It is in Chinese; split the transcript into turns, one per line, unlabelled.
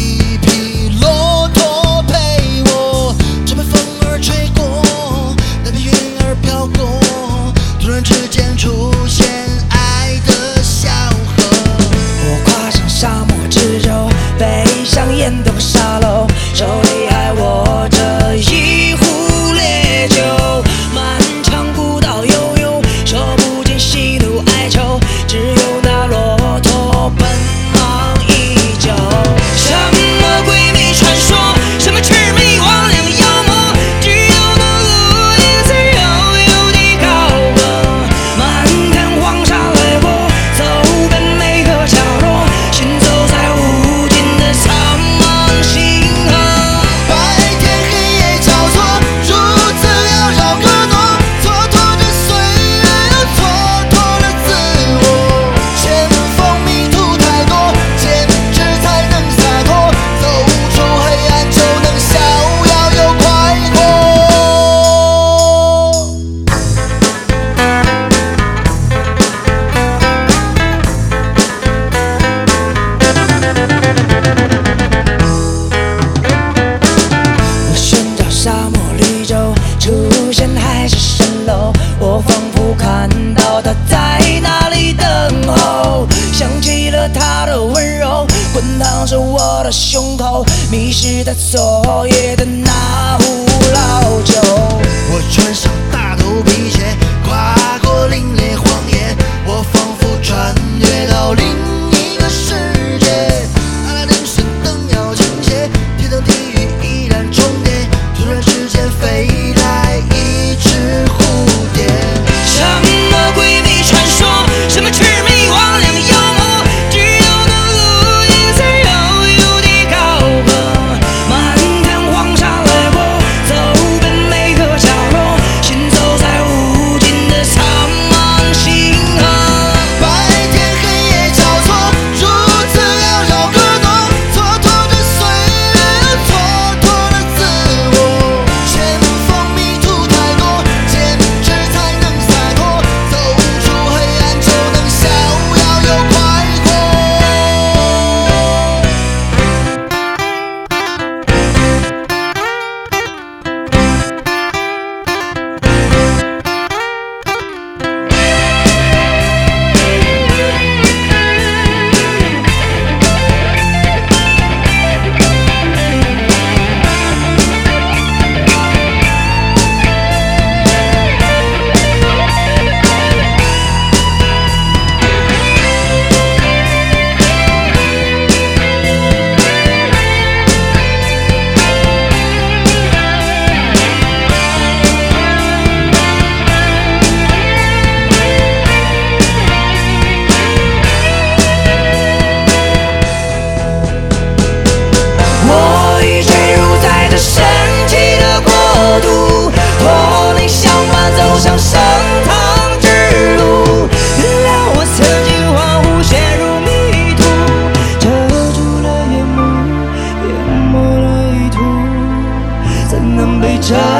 一匹骆驼陪我这被风儿吹过那片云儿飘过突然之间出现爱的小河
我跨上沙漠之舟背上烟斗和沙胸口，迷失在昨夜的那壶。
잘